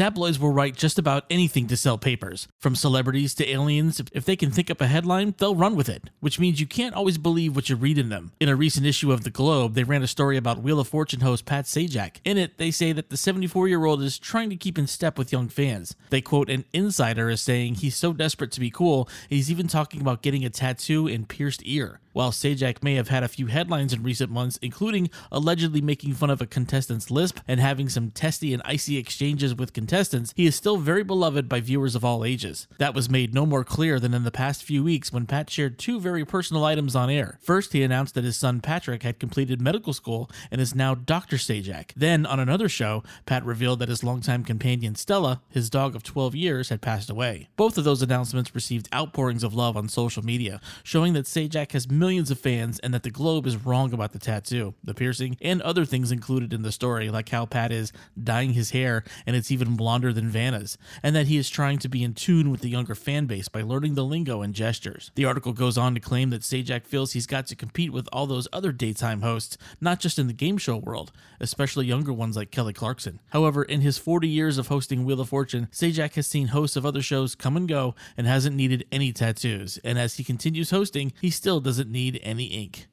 Tabloids will write just about anything to sell papers, from celebrities to aliens. If they can think up a headline, they'll run with it, which means you can't always believe what you read in them. In a recent issue of The Globe, they ran a story about Wheel of Fortune host Pat Sajak. In it, they say that the 74 year old is trying to keep in step with young fans. They quote an insider as saying he's so desperate to be cool, he's even talking about getting a tattoo and pierced ear. While Sajak may have had a few headlines in recent months, including allegedly making fun of a contestant's lisp and having some testy and icy exchanges with contestants, he is still very beloved by viewers of all ages. That was made no more clear than in the past few weeks when Pat shared two very personal items on air. First, he announced that his son Patrick had completed medical school and is now Dr. Sajak. Then, on another show, Pat revealed that his longtime companion Stella, his dog of 12 years, had passed away. Both of those announcements received outpourings of love on social media, showing that Sajak has millions of fans and that the Globe is wrong about the tattoo, the piercing, and other things included in the story, like how Pat is dyeing his hair and it's even blonder than Vanna's, and that he is trying to be in tune with the younger fan base by learning the lingo and gestures. The article goes on to claim that Sajak feels he's got to compete with all those other daytime hosts, not just in the game show world, especially younger ones like Kelly Clarkson. However, in his 40 years of hosting Wheel of Fortune, Sajak has seen hosts of other shows come and go and hasn't needed any tattoos. And as he continues hosting, he still doesn't need any ink.